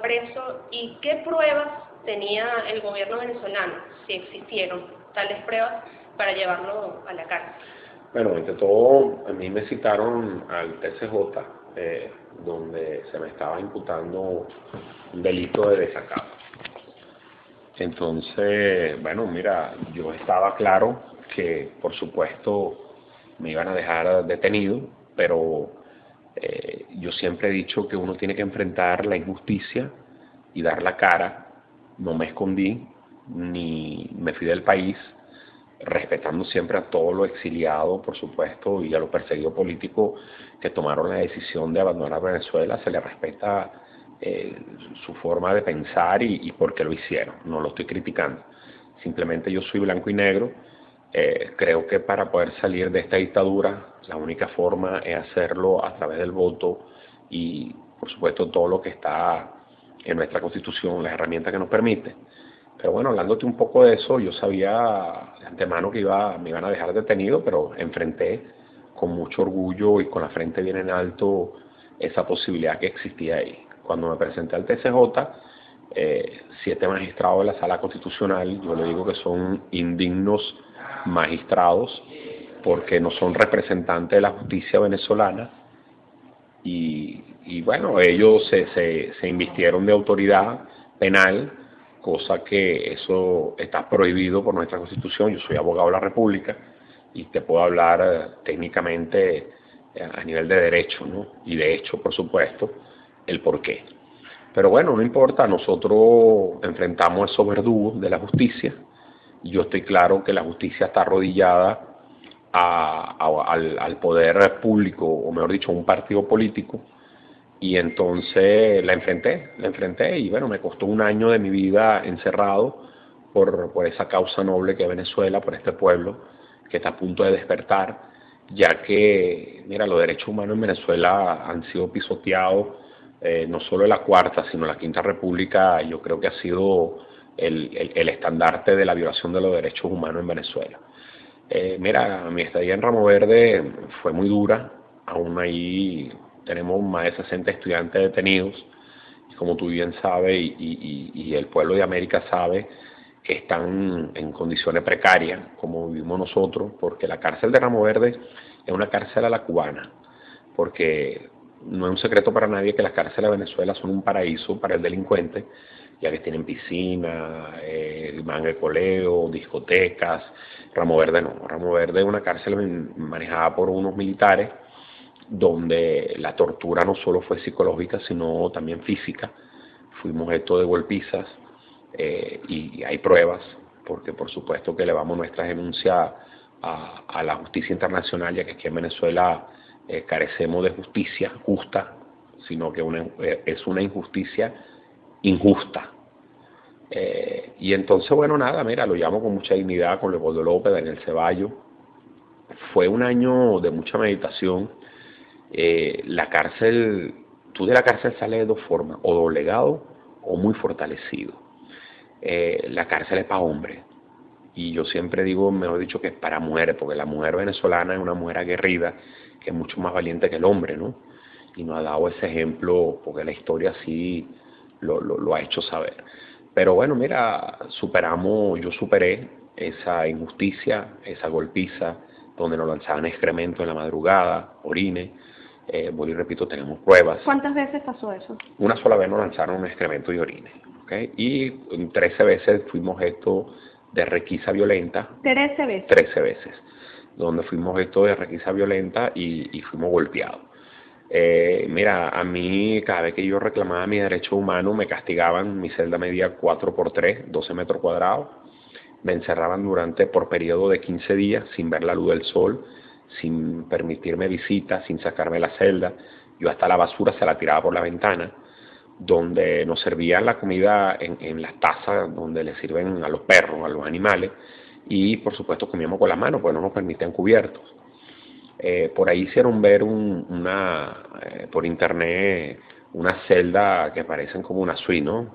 preso y qué pruebas tenía el gobierno venezolano, si existieron tales pruebas, para llevarlo a la cárcel. Bueno, entre todo, a mí me citaron al TCJ, eh, donde se me estaba imputando un delito de desacato. Entonces, bueno, mira, yo estaba claro que, por supuesto, me iban a dejar detenido, pero eh, yo siempre he dicho que uno tiene que enfrentar la injusticia y dar la cara. No me escondí, ni me fui del país, respetando siempre a todos los exiliados, por supuesto, y a los perseguidos políticos que tomaron la decisión de abandonar Venezuela, se les respeta eh, su forma de pensar y, y por qué lo hicieron. No lo estoy criticando. Simplemente yo soy blanco y negro. Eh, creo que para poder salir de esta dictadura, la única forma es hacerlo a través del voto y, por supuesto, todo lo que está en nuestra constitución, las herramientas que nos permite. Pero bueno, hablándote un poco de eso, yo sabía de antemano que iba, me iban a dejar detenido, pero enfrenté con mucho orgullo y con la frente bien en alto esa posibilidad que existía ahí. Cuando me presenté al TCJ, eh, siete magistrados de la sala constitucional, yo le digo que son indignos magistrados porque no son representantes de la justicia venezolana y, y bueno, ellos se, se, se invistieron de autoridad penal cosa que eso está prohibido por nuestra constitución. Yo soy abogado de la República y te puedo hablar eh, técnicamente eh, a nivel de derecho, ¿no? Y de hecho, por supuesto, el por qué. Pero bueno, no importa, nosotros enfrentamos esos verdugos de la justicia. Yo estoy claro que la justicia está arrodillada al, al poder público, o mejor dicho, a un partido político y entonces la enfrenté, la enfrenté y bueno, me costó un año de mi vida encerrado por, por esa causa noble que es Venezuela, por este pueblo que está a punto de despertar, ya que, mira, los derechos humanos en Venezuela han sido pisoteados, eh, no solo en la cuarta, sino en la quinta república, yo creo que ha sido el, el, el estandarte de la violación de los derechos humanos en Venezuela. Eh, mira, mi estadía en Ramo Verde fue muy dura, aún ahí tenemos más de 60 estudiantes detenidos, y como tú bien sabes, y, el pueblo de América sabe, están en condiciones precarias, como vivimos nosotros, porque la cárcel de Ramo Verde es una cárcel a la cubana, porque no es un secreto para nadie que las cárceles de Venezuela son un paraíso para el delincuente, ya que tienen piscina, eh, manga de coleo, discotecas. Ramo Verde no, Ramo Verde es una cárcel manejada por unos militares donde la tortura no solo fue psicológica, sino también física. Fuimos esto de golpizas eh, y hay pruebas, porque por supuesto que elevamos nuestra denuncia a, la justicia internacional, ya que aquí en Venezuela eh, carecemos de justicia justa, sino que eh, es una injusticia injusta. Eh, y entonces, bueno, nada, mira, lo llamo con mucha dignidad, con Leopoldo López, Daniel Ceballo. Fue un año de mucha meditación, eh, la cárcel, tú de la cárcel sales de dos formas, o doblegado o muy fortalecido. Eh, la cárcel es para hombres. Y yo siempre digo, mejor dicho, que es para mujeres, porque la mujer venezolana es una mujer aguerrida, que es mucho más valiente que el hombre, ¿no? Y nos ha dado ese ejemplo, porque la historia sí lo, lo, lo ha hecho saber. Pero bueno, mira, superamos, yo superé esa injusticia, esa golpiza, donde nos lanzaban excremento en la madrugada, orines, eh, vuelvo y repito, tenemos pruebas. ¿Cuántas veces pasó eso? Una sola vez nos lanzaron un excremento y orines. ¿okay? Y 13 veces fuimos esto de requisa violenta. ¿13 veces? 13 veces. Donde fuimos esto de requisa violenta y, y fuimos golpeados. Eh, mira, a mí cada vez que yo reclamaba mi derecho humano me castigaban, mi celda medía 4 por 3, 12 metros cuadrados, me encerraban durante por periodo de 15 días sin ver la luz del sol, sin permitirme visitas, sin sacarme la celda. Yo hasta la basura se la tiraba por la ventana, donde nos servían la comida en, en las tazas donde le sirven a los perros, a los animales, y por supuesto comíamos con las manos, pues no nos permitían cubiertos. Eh, por ahí hicieron ver un, una, eh, por internet, una celda que parecen como una suite, ¿no?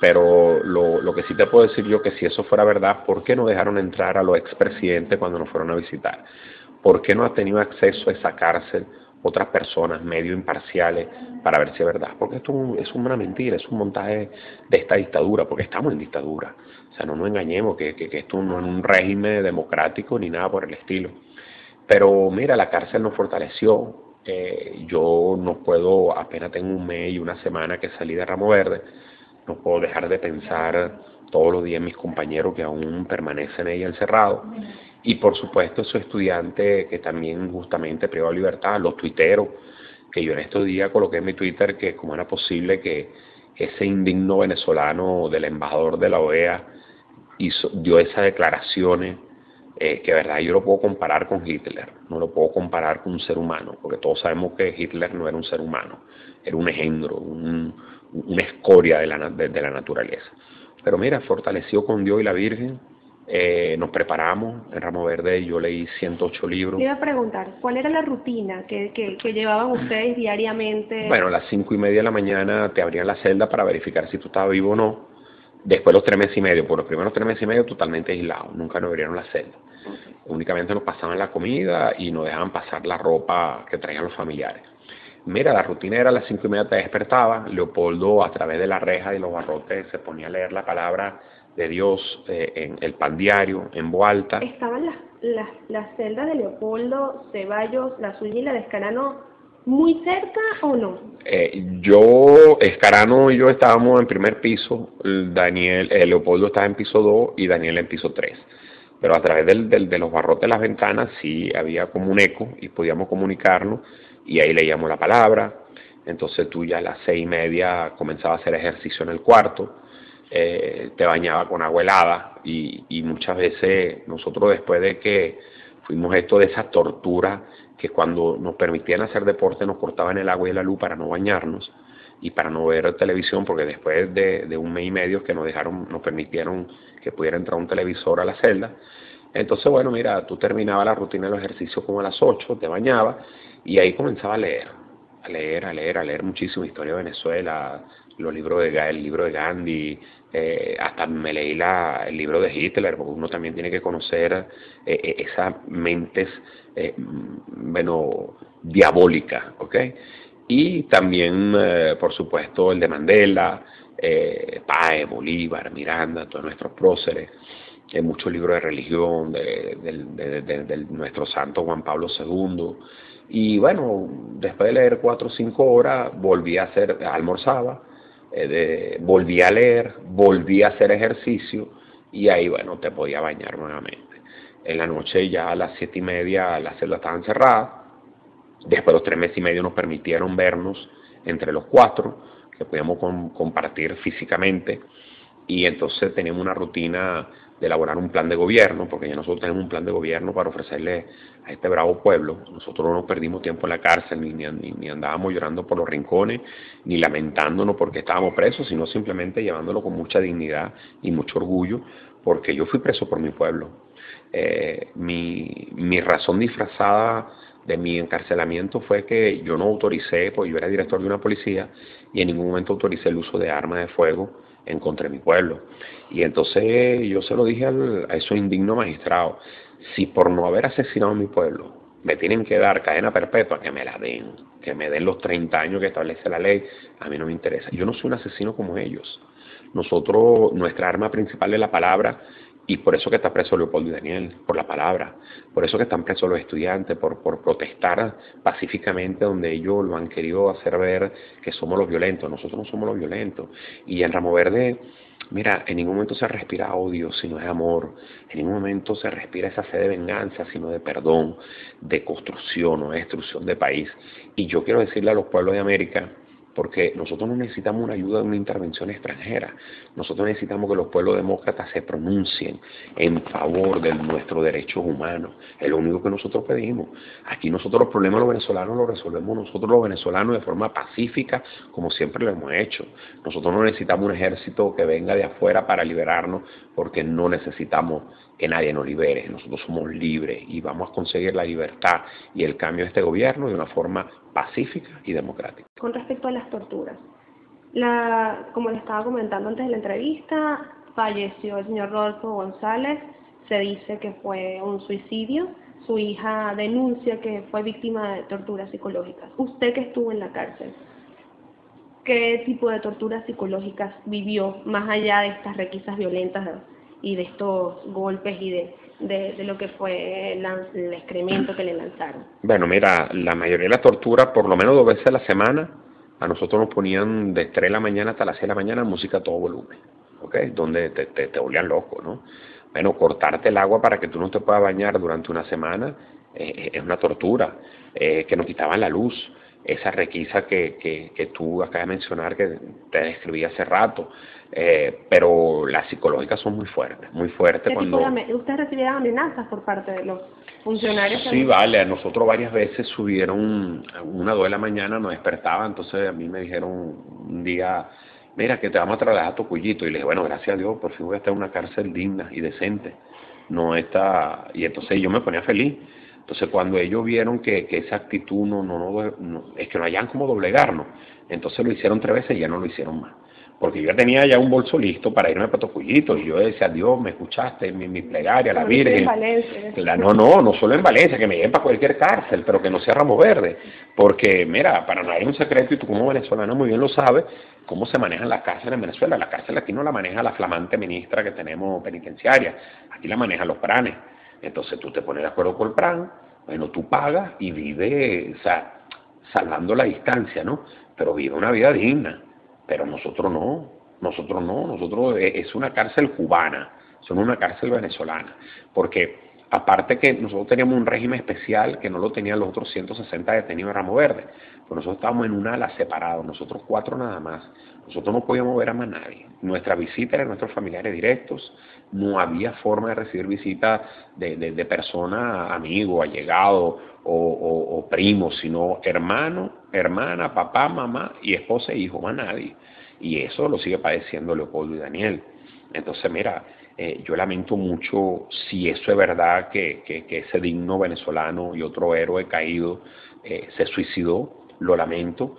Pero lo, lo que sí te puedo decir yo que si eso fuera verdad, ¿por qué no dejaron entrar a los expresidentes cuando nos fueron a visitar? ¿Por qué no ha tenido acceso a esa cárcel otras personas, medios imparciales, para ver si es verdad. Porque esto es una mentira, es un montaje de esta dictadura, porque estamos en dictadura. O sea, no nos engañemos que, que, que esto no es un régimen democrático ni nada por el estilo. Pero mira, la cárcel nos fortaleció. Eh, yo no puedo, apenas tengo un mes y una semana que salí de Ramo Verde, no puedo dejar de pensar todos los días mis compañeros que aún permanecen ahí encerrados y por supuesto esos estudiantes que también justamente privado de libertad, los tuiteros, que yo en estos días coloqué en mi Twitter que cómo era posible que ese indigno venezolano del embajador de la OEA hizo, dio esas declaraciones eh, que verdad yo lo puedo comparar con Hitler, no lo puedo comparar con un ser humano, porque todos sabemos que Hitler no era un ser humano, era un engendro, un, una escoria de la, de la naturaleza. Pero mira, fortaleció con Dios y la Virgen, eh, nos preparamos en Ramo Verde, yo leí 108 libros. Le iba a preguntar, ¿cuál era la rutina que, que, llevaban ustedes diariamente? Bueno, a las cinco y media de la mañana te abrían la celda para verificar si tú estabas vivo o no. Después los tres meses y medio, por los primeros tres meses y medio totalmente aislados, nunca nos abrieron la celda. Únicamente nos pasaban la comida y nos dejaban pasar la ropa que traían los familiares. Mira, la rutina era a las cinco y media te despertaba, Leopoldo a través de la reja y los barrotes se ponía a leer la palabra de Dios eh, en el pan diario, en voz alta. ¿Estaban las, las, las celdas de Leopoldo, Ceballos, la suya y la de Escarano muy cerca o no? Eh, yo, Escarano y yo estábamos en primer piso, Daniel, eh, Leopoldo estaba en piso 2 y Daniel en piso 3. Pero a través del, de los barrotes de las ventanas sí había como un eco y podíamos comunicarnos y ahí leíamos la palabra. Entonces tú ya a las seis y media comenzabas a hacer ejercicio en el cuarto eh, te bañaba con agua helada y, y, muchas veces nosotros después de que fuimos esto de esa tortura que cuando nos permitían hacer deporte nos cortaban el agua y la luz para no bañarnos y para no ver televisión porque después de, de un mes y medio que nos dejaron, nos permitieron que pudiera entrar un televisor a la celda, entonces bueno mira, tú terminabas la rutina de los ejercicios como a las 8, te bañabas y ahí comenzaba a leer, a leer, a leer, a leer muchísimo historia de Venezuela, los libros de el libro de Gandhi, eh, hasta me leí la, el libro de Hitler, porque uno también tiene que conocer eh, eh, esas mentes, eh, bueno, diabólicas, ¿ok? Y también, por supuesto, el de Mandela, eh, Pae, Bolívar, Miranda, todos nuestros próceres, muchos libros de religión, de, de, nuestro santo Juan Pablo II. Y bueno, después de leer cuatro o cinco horas, volví a hacer, almorzaba, eh, volví a leer, volví a hacer ejercicio y ahí, bueno, te podía bañar nuevamente. En la noche ya a las siete y media las celdas estaban cerradas. Después los tres meses y medio nos permitieron vernos entre los cuatro, que podíamos compartir físicamente. Y entonces teníamos una rutina de elaborar un plan de gobierno, porque ya nosotros tenemos un plan de gobierno para ofrecerle a este bravo pueblo. Nosotros no perdimos tiempo en la cárcel, ni, ni, ni, andábamos llorando por los rincones, ni lamentándonos porque estábamos presos, sino simplemente llevándolo con mucha dignidad y mucho orgullo, porque yo fui preso por mi pueblo. Eh, mi, mi razón disfrazada de mi encarcelamiento fue que yo no autoricé, pues yo era director de una policía, y en ningún momento autoricé el uso de armas de fuego en contra mi pueblo. Y entonces yo se lo dije al, a esos indignos magistrados, si por no haber asesinado a mi pueblo me tienen que dar cadena perpetua, que me la den, que me den los 30 años que establece la ley, a mí no me interesa. Yo no soy un asesino como ellos. Nosotros, nuestra arma principal es la palabra y por eso que está preso Leopoldo y Daniel, por la palabra. Por eso que están presos los estudiantes, por, por protestar pacíficamente donde ellos lo han querido hacer ver que somos los violentos. Nosotros no somos los violentos. Y en Ramo Verde, mira, en ningún momento se respira odio, sino es amor. En ningún momento se respira esa sed de venganza, sino de perdón, de construcción o de destrucción de país. Y yo quiero decirle a los pueblos de América, porque nosotros no necesitamos una ayuda de una intervención extranjera. Nosotros necesitamos que los pueblos demócratas se pronuncien en favor de nuestros derechos humanos. Es lo único que nosotros pedimos. Aquí nosotros los problemas de los venezolanos los resolvemos nosotros los venezolanos de forma pacífica, como siempre lo hemos hecho. Nosotros no necesitamos un ejército que venga de afuera para liberarnos, porque no necesitamos que nadie nos libere. Nosotros somos libres y vamos a conseguir la libertad y el cambio de este gobierno de una forma pacífica y democrática. Con respecto a las torturas, la, como le estaba comentando antes de la entrevista, falleció el señor Rodolfo González, se dice que fue un suicidio, su hija denuncia que fue víctima de torturas psicológicas. Usted que estuvo en la cárcel, ¿qué tipo de torturas psicológicas vivió más allá de estas requisas violentas y de estos golpes y de, de, lo que fue el, excremento que le lanzaron? Bueno, mira, la mayoría de la tortura, por lo menos dos veces a la semana, a nosotros nos ponían de 3 de la mañana hasta las 6 de la mañana música a todo volumen, ¿ok? Donde te, te, te volvían loco, ¿no? Bueno, cortarte el agua para que tú no te puedas bañar durante una semana eh, es una tortura. Eh, que nos quitaban la luz, esa requisa que, que, que, tú acabas de mencionar, que te describí hace rato. Eh, pero las psicológicas son muy fuertes, muy fuertes. cuando ¿Usted recibía amenazas por parte de los funcionarios? Sí, vale, a nosotros varias veces subieron, una dos de la mañana nos despertaba, entonces a mí me dijeron un día mira, que te vamos a trasladar a Tocuyito. Y le dije, bueno, gracias a Dios, por fin voy a estar en una cárcel digna y decente. No está... Y entonces yo me ponía feliz. Entonces cuando ellos vieron que, que esa actitud no, no, no, es que no hayan como doblegarnos, entonces lo hicieron tres veces y ya no lo hicieron más porque yo ya tenía ya un bolso listo para irme para Tocuyito y yo decía, Dios, me escuchaste, mi, mi plegaria, la Virgen. no, no, no solo en Valencia, que me lleven para cualquier cárcel, pero que no sea Ramo Verde, porque mira, para nadie es un secreto y tú como venezolano muy bien lo sabes, cómo se manejan las cárceles en Venezuela. La cárcel aquí no la maneja la flamante ministra que tenemos penitenciaria, aquí la manejan los pranes. Entonces tú te pones de acuerdo con el pran, bueno, tú pagas y vive, o sea, salvando la distancia, ¿no? Pero vive una vida digna pero nosotros no, nosotros no, nosotros eh, es una cárcel cubana, son una cárcel venezolana, porque aparte que nosotros teníamos un régimen especial que no lo tenían los otros 160 detenidos de Ramo Verde, pues nosotros estábamos en una ala separada, nosotros cuatro nada más, nosotros no podíamos ver a más nadie, nuestra visita era nuestros familiares directos, no había forma de recibir visitas de, de, personas, amigos, allegados o, o, o primos, sino hermano, hermana, papá, mamá y esposa e hijo, más nadie. Y eso lo sigue padeciendo Leopoldo y Daniel. Entonces, mira, eh, yo lamento mucho si eso es verdad que, que, ese digno venezolano y otro héroe caído eh, se suicidó, lo lamento,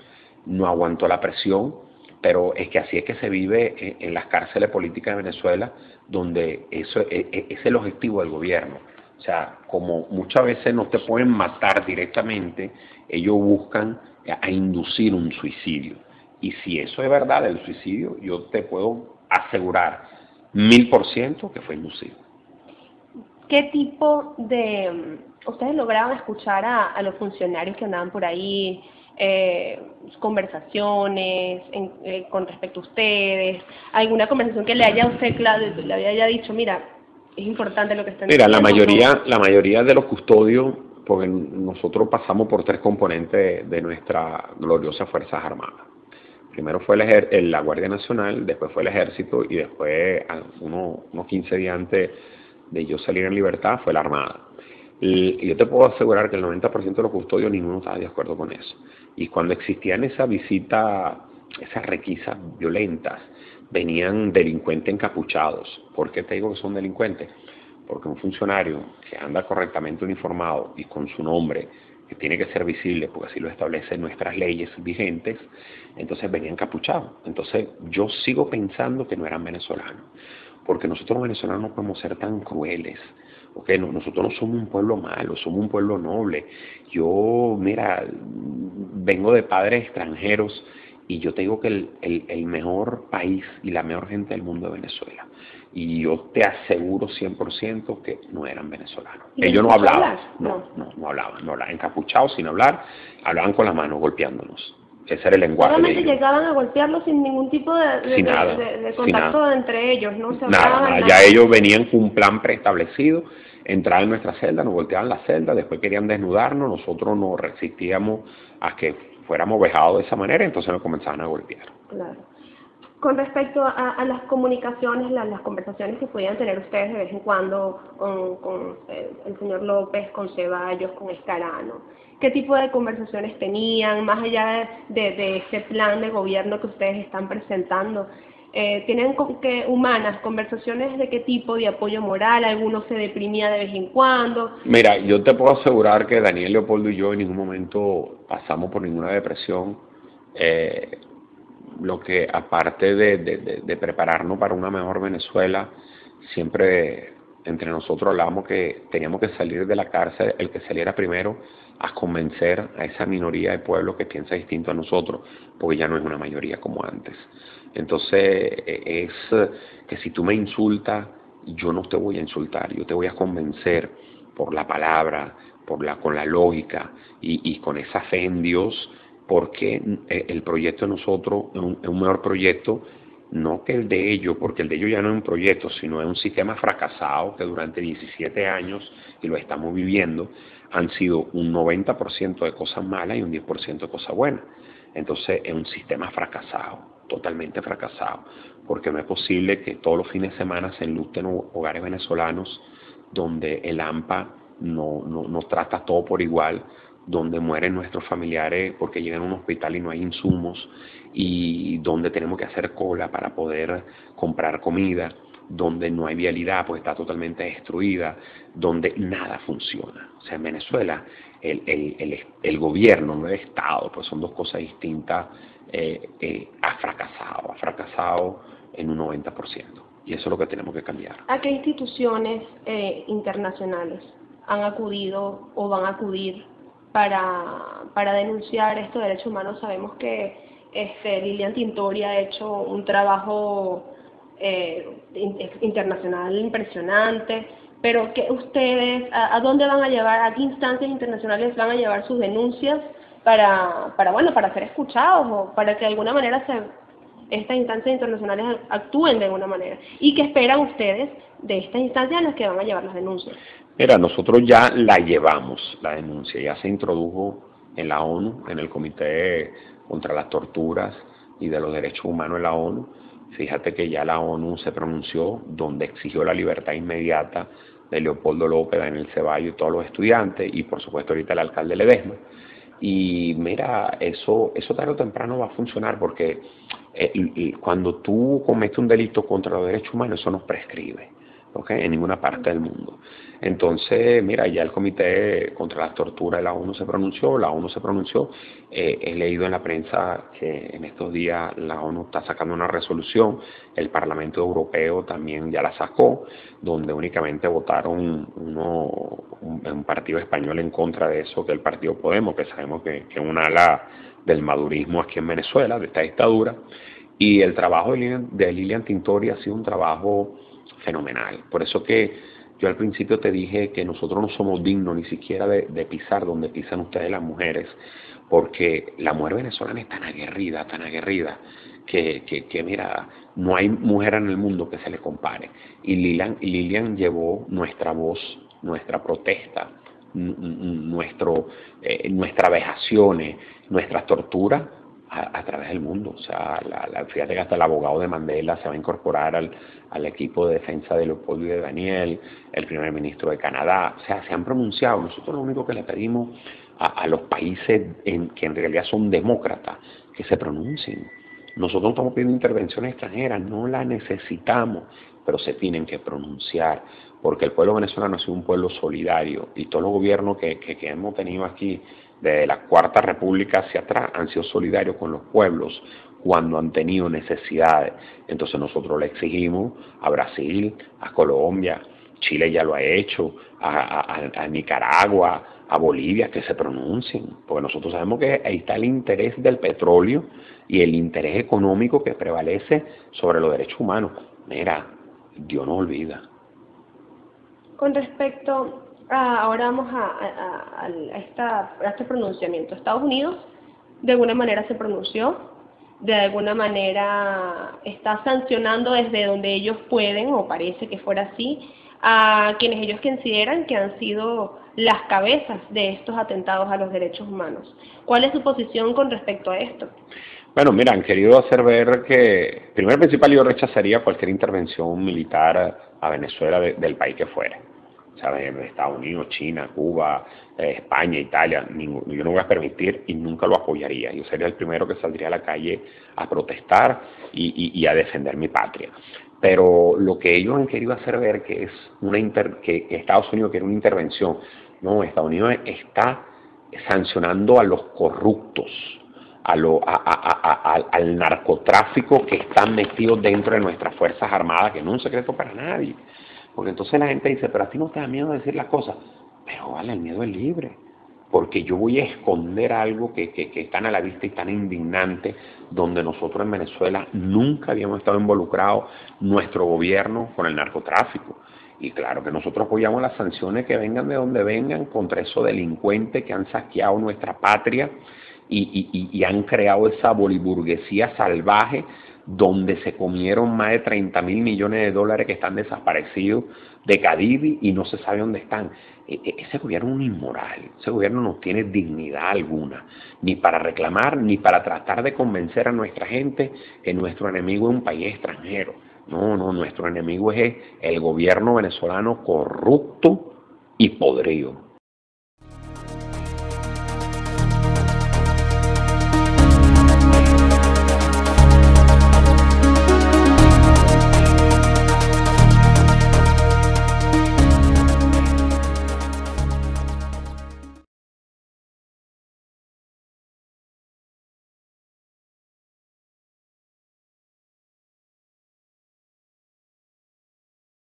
no aguantó la presión, pero es que así es que se vive en, las cárceles políticas de Venezuela, donde eso es, es el objetivo del gobierno. O sea, como muchas veces no te pueden matar directamente, ellos buscan a inducir un suicidio. Y si eso es verdad, el suicidio, yo te puedo asegurar mil por ciento que fue inducido. ¿Qué tipo de... ustedes lograban escuchar a, a los funcionarios que andaban por ahí, eh, conversaciones en, eh, con respecto a ustedes, alguna conversación que le haya usted le haya dicho, mira, es importante lo que están Mira, la mayoría, la mayoría de los custodios, porque nosotros pasamos por tres componentes de nuestra gloriosa Fuerzas Armadas. Primero fue el la Guardia Nacional, después fue el Ejército y después, uno, unos 15 días antes de yo salir en libertad, fue la Armada. Y yo te puedo asegurar que el 90% de los custodios ninguno estaba de acuerdo con eso. Y cuando existían esa visita, esas requisas violentas, venían delincuentes encapuchados. ¿Por qué te digo que son delincuentes? Porque un funcionario que anda correctamente uniformado y con su nombre, que tiene que ser visible, porque así lo establecen nuestras leyes vigentes, entonces venían encapuchados. Entonces yo sigo pensando que no eran venezolanos, porque nosotros los venezolanos no podemos ser tan crueles Okay, no, nosotros no somos un pueblo malo, somos un pueblo noble. Yo, mira, vengo de padres extranjeros y yo te digo que el, el, mejor país y la mejor gente del mundo es Venezuela. Y yo te aseguro 100% que no eran venezolanos. Ellos no hablaban, no, no, no hablaban, no hablaban, encapuchados sin hablar, hablaban con la mano golpeándonos. Ese era el lenguaje. Solamente llegaban a golpearlos sin ningún tipo de, de, nada, de, de contacto entre ellos, ¿no? Se nada, nada, ya ellos venían con un plan preestablecido, entraban en nuestra celda, nos volteaban la celda, después querían desnudarnos, nosotros nos resistíamos a que fuéramos vejados de esa manera, entonces nos comenzaban a golpear. Claro. Con respecto a, a las comunicaciones, las, conversaciones que podían tener ustedes de vez en cuando con, con el, el señor López, con Ceballos, con Escarano, qué tipo de conversaciones tenían, más allá de, de, este plan de gobierno que ustedes están presentando. Eh, ¿Tienen que, humanas conversaciones de qué tipo de apoyo moral? ¿Alguno se deprimía de vez en cuando? Mira, yo te puedo asegurar que Daniel Leopoldo y yo en ningún momento pasamos por ninguna depresión. Eh, lo que aparte de, de, de, prepararnos para una mejor Venezuela, siempre entre nosotros hablábamos que teníamos que salir de la cárcel, el que saliera primero a convencer a esa minoría de pueblo que piensa distinto a nosotros, porque ya no es una mayoría como antes. Entonces e, es que si tú me insultas, yo no te voy a insultar, yo te voy a convencer por la palabra, por la, con la lógica y, con esa fe en Dios, porque eh, el proyecto de nosotros es un, mejor proyecto no que el de ellos, porque el de ellos ya no es un proyecto, sino es un sistema fracasado que durante 17 años, y lo estamos viviendo, han sido un 90% de cosas malas y un 10% de cosas buenas. Entonces es un sistema fracasado, totalmente fracasado, porque no es posible que todos los fines de semana se enlusten hogares venezolanos donde el AMPA no, no, no trata todo por igual, donde mueren nuestros familiares porque llegan a un hospital y no hay insumos, y donde tenemos que hacer cola para poder comprar comida, donde no hay vialidad, pues está totalmente destruida, donde nada funciona. O sea, en Venezuela el, el, el, gobierno, no el Estado, pues son dos cosas distintas, eh, eh, ha fracasado, ha fracasado en un 90%. Y eso es lo que tenemos que cambiar. ¿A qué instituciones eh, internacionales han acudido o van a acudir para, para denunciar estos derechos humanos? Sabemos que este, Lilian Tintori ha hecho un trabajo eh, internacional impresionante, pero que ustedes, a, dónde van a llevar, a qué instancias internacionales van a llevar sus denuncias para, para bueno, para ser escuchados o para que de alguna manera se, estas instancias internacionales actúen de alguna manera. ¿Y qué esperan ustedes de estas instancias en las que van a llevar las denuncias? Mira, nosotros ya la llevamos, la denuncia, ya se introdujo en la ONU, en el Comité contra las torturas y de los derechos humanos en la ONU. Fíjate que ya la ONU se pronunció donde exigió la libertad inmediata de Leopoldo López, Daniel Ceballos y todos los estudiantes y por supuesto ahorita el alcalde Ledesma. Y mira, eso, eso tarde o temprano va a funcionar porque eh, cuando tú cometes un delito contra los derechos humanos, eso nos prescribe. En ninguna parte del mundo. Entonces, mira, ya el Comité contra la Tortura de la ONU se pronunció, la ONU se pronunció, eh, he leído en la prensa que en estos días la ONU está sacando una resolución, el Parlamento Europeo también ya la sacó, donde únicamente votaron uno, un, partido español en contra de eso, que el Partido Podemos, que sabemos que, es una ala del madurismo aquí en Venezuela, de esta dictadura, y el trabajo de Lilian, de Lilian Tintori ha sido un trabajo fenomenal. Por eso que yo al principio te dije que nosotros no somos dignos ni siquiera de, pisar donde pisan ustedes las mujeres, porque la mujer venezolana es tan aguerrida, tan aguerrida, que, que, mira, no hay mujer en el mundo que se le compare. Y Lilian, Lilian llevó nuestra voz, nuestra protesta, nuestro, eh, nuestras vejaciones, nuestras torturas a, través del mundo. O sea, la, fíjate que hasta el abogado de Mandela se va a incorporar al, al equipo de defensa de Leopoldo y de Daniel, el primer ministro de Canadá. O sea, se han pronunciado. Nosotros lo único que le pedimos a, los países en, que en realidad son demócratas, que se pronuncien. Nosotros no estamos pidiendo intervención extranjera, no la necesitamos, pero se tienen que pronunciar, porque el pueblo venezolano ha sido un pueblo solidario y todos los gobiernos que, que, hemos tenido aquí desde la Cuarta República hacia atrás han sido solidarios con los pueblos cuando han tenido necesidades. Entonces nosotros le exigimos a Brasil, a Colombia, Chile ya lo ha hecho, a, Nicaragua, a Bolivia, que se pronuncien, porque nosotros sabemos que ahí está el interés del petróleo y el interés económico que prevalece sobre los derechos humanos. Mira, Dios no olvida. Con respecto Ah, ahora vamos a, esta, este pronunciamiento. Estados Unidos de alguna manera se pronunció, de alguna manera está sancionando desde donde ellos pueden, o parece que fuera así, a quienes ellos consideran que han sido las cabezas de estos atentados a los derechos humanos. ¿Cuál es su posición con respecto a esto? Bueno, mira, han querido hacer ver que, primero principal, yo rechazaría cualquier intervención militar a Venezuela del país que fuera. ¿Sabes? Estados Unidos, China, Cuba, eh, España, Italia, yo no voy a permitir y nunca lo apoyaría. Yo sería el primero que saldría a la calle a protestar y, a defender mi patria. Pero lo que ellos han querido hacer ver que es una que Estados Unidos quiere una intervención, no, Estados Unidos está sancionando a los corruptos, a lo, al narcotráfico que están metidos dentro de nuestras Fuerzas Armadas, que no es un secreto para nadie Porque entonces la gente dice, pero a ti no te da miedo decir las cosas. Pero vale, el miedo es libre. Porque yo voy a esconder algo que, que, que tan a la vista y tan indignante, donde nosotros en Venezuela nunca habíamos estado involucrados, nuestro gobierno, con el narcotráfico. Y claro que nosotros apoyamos las sanciones que vengan de donde vengan contra esos delincuentes que han saqueado nuestra patria y, y, han creado esa boliburguesía salvaje donde se comieron más de 30 mil millones de dólares que están desaparecidos de Cadivi y no se sabe dónde están. E, e, ese gobierno es un inmoral, ese gobierno no tiene dignidad alguna, ni para reclamar, ni para tratar de convencer a nuestra gente que nuestro enemigo es un país extranjero. No, no, nuestro enemigo es el gobierno venezolano corrupto y podrido.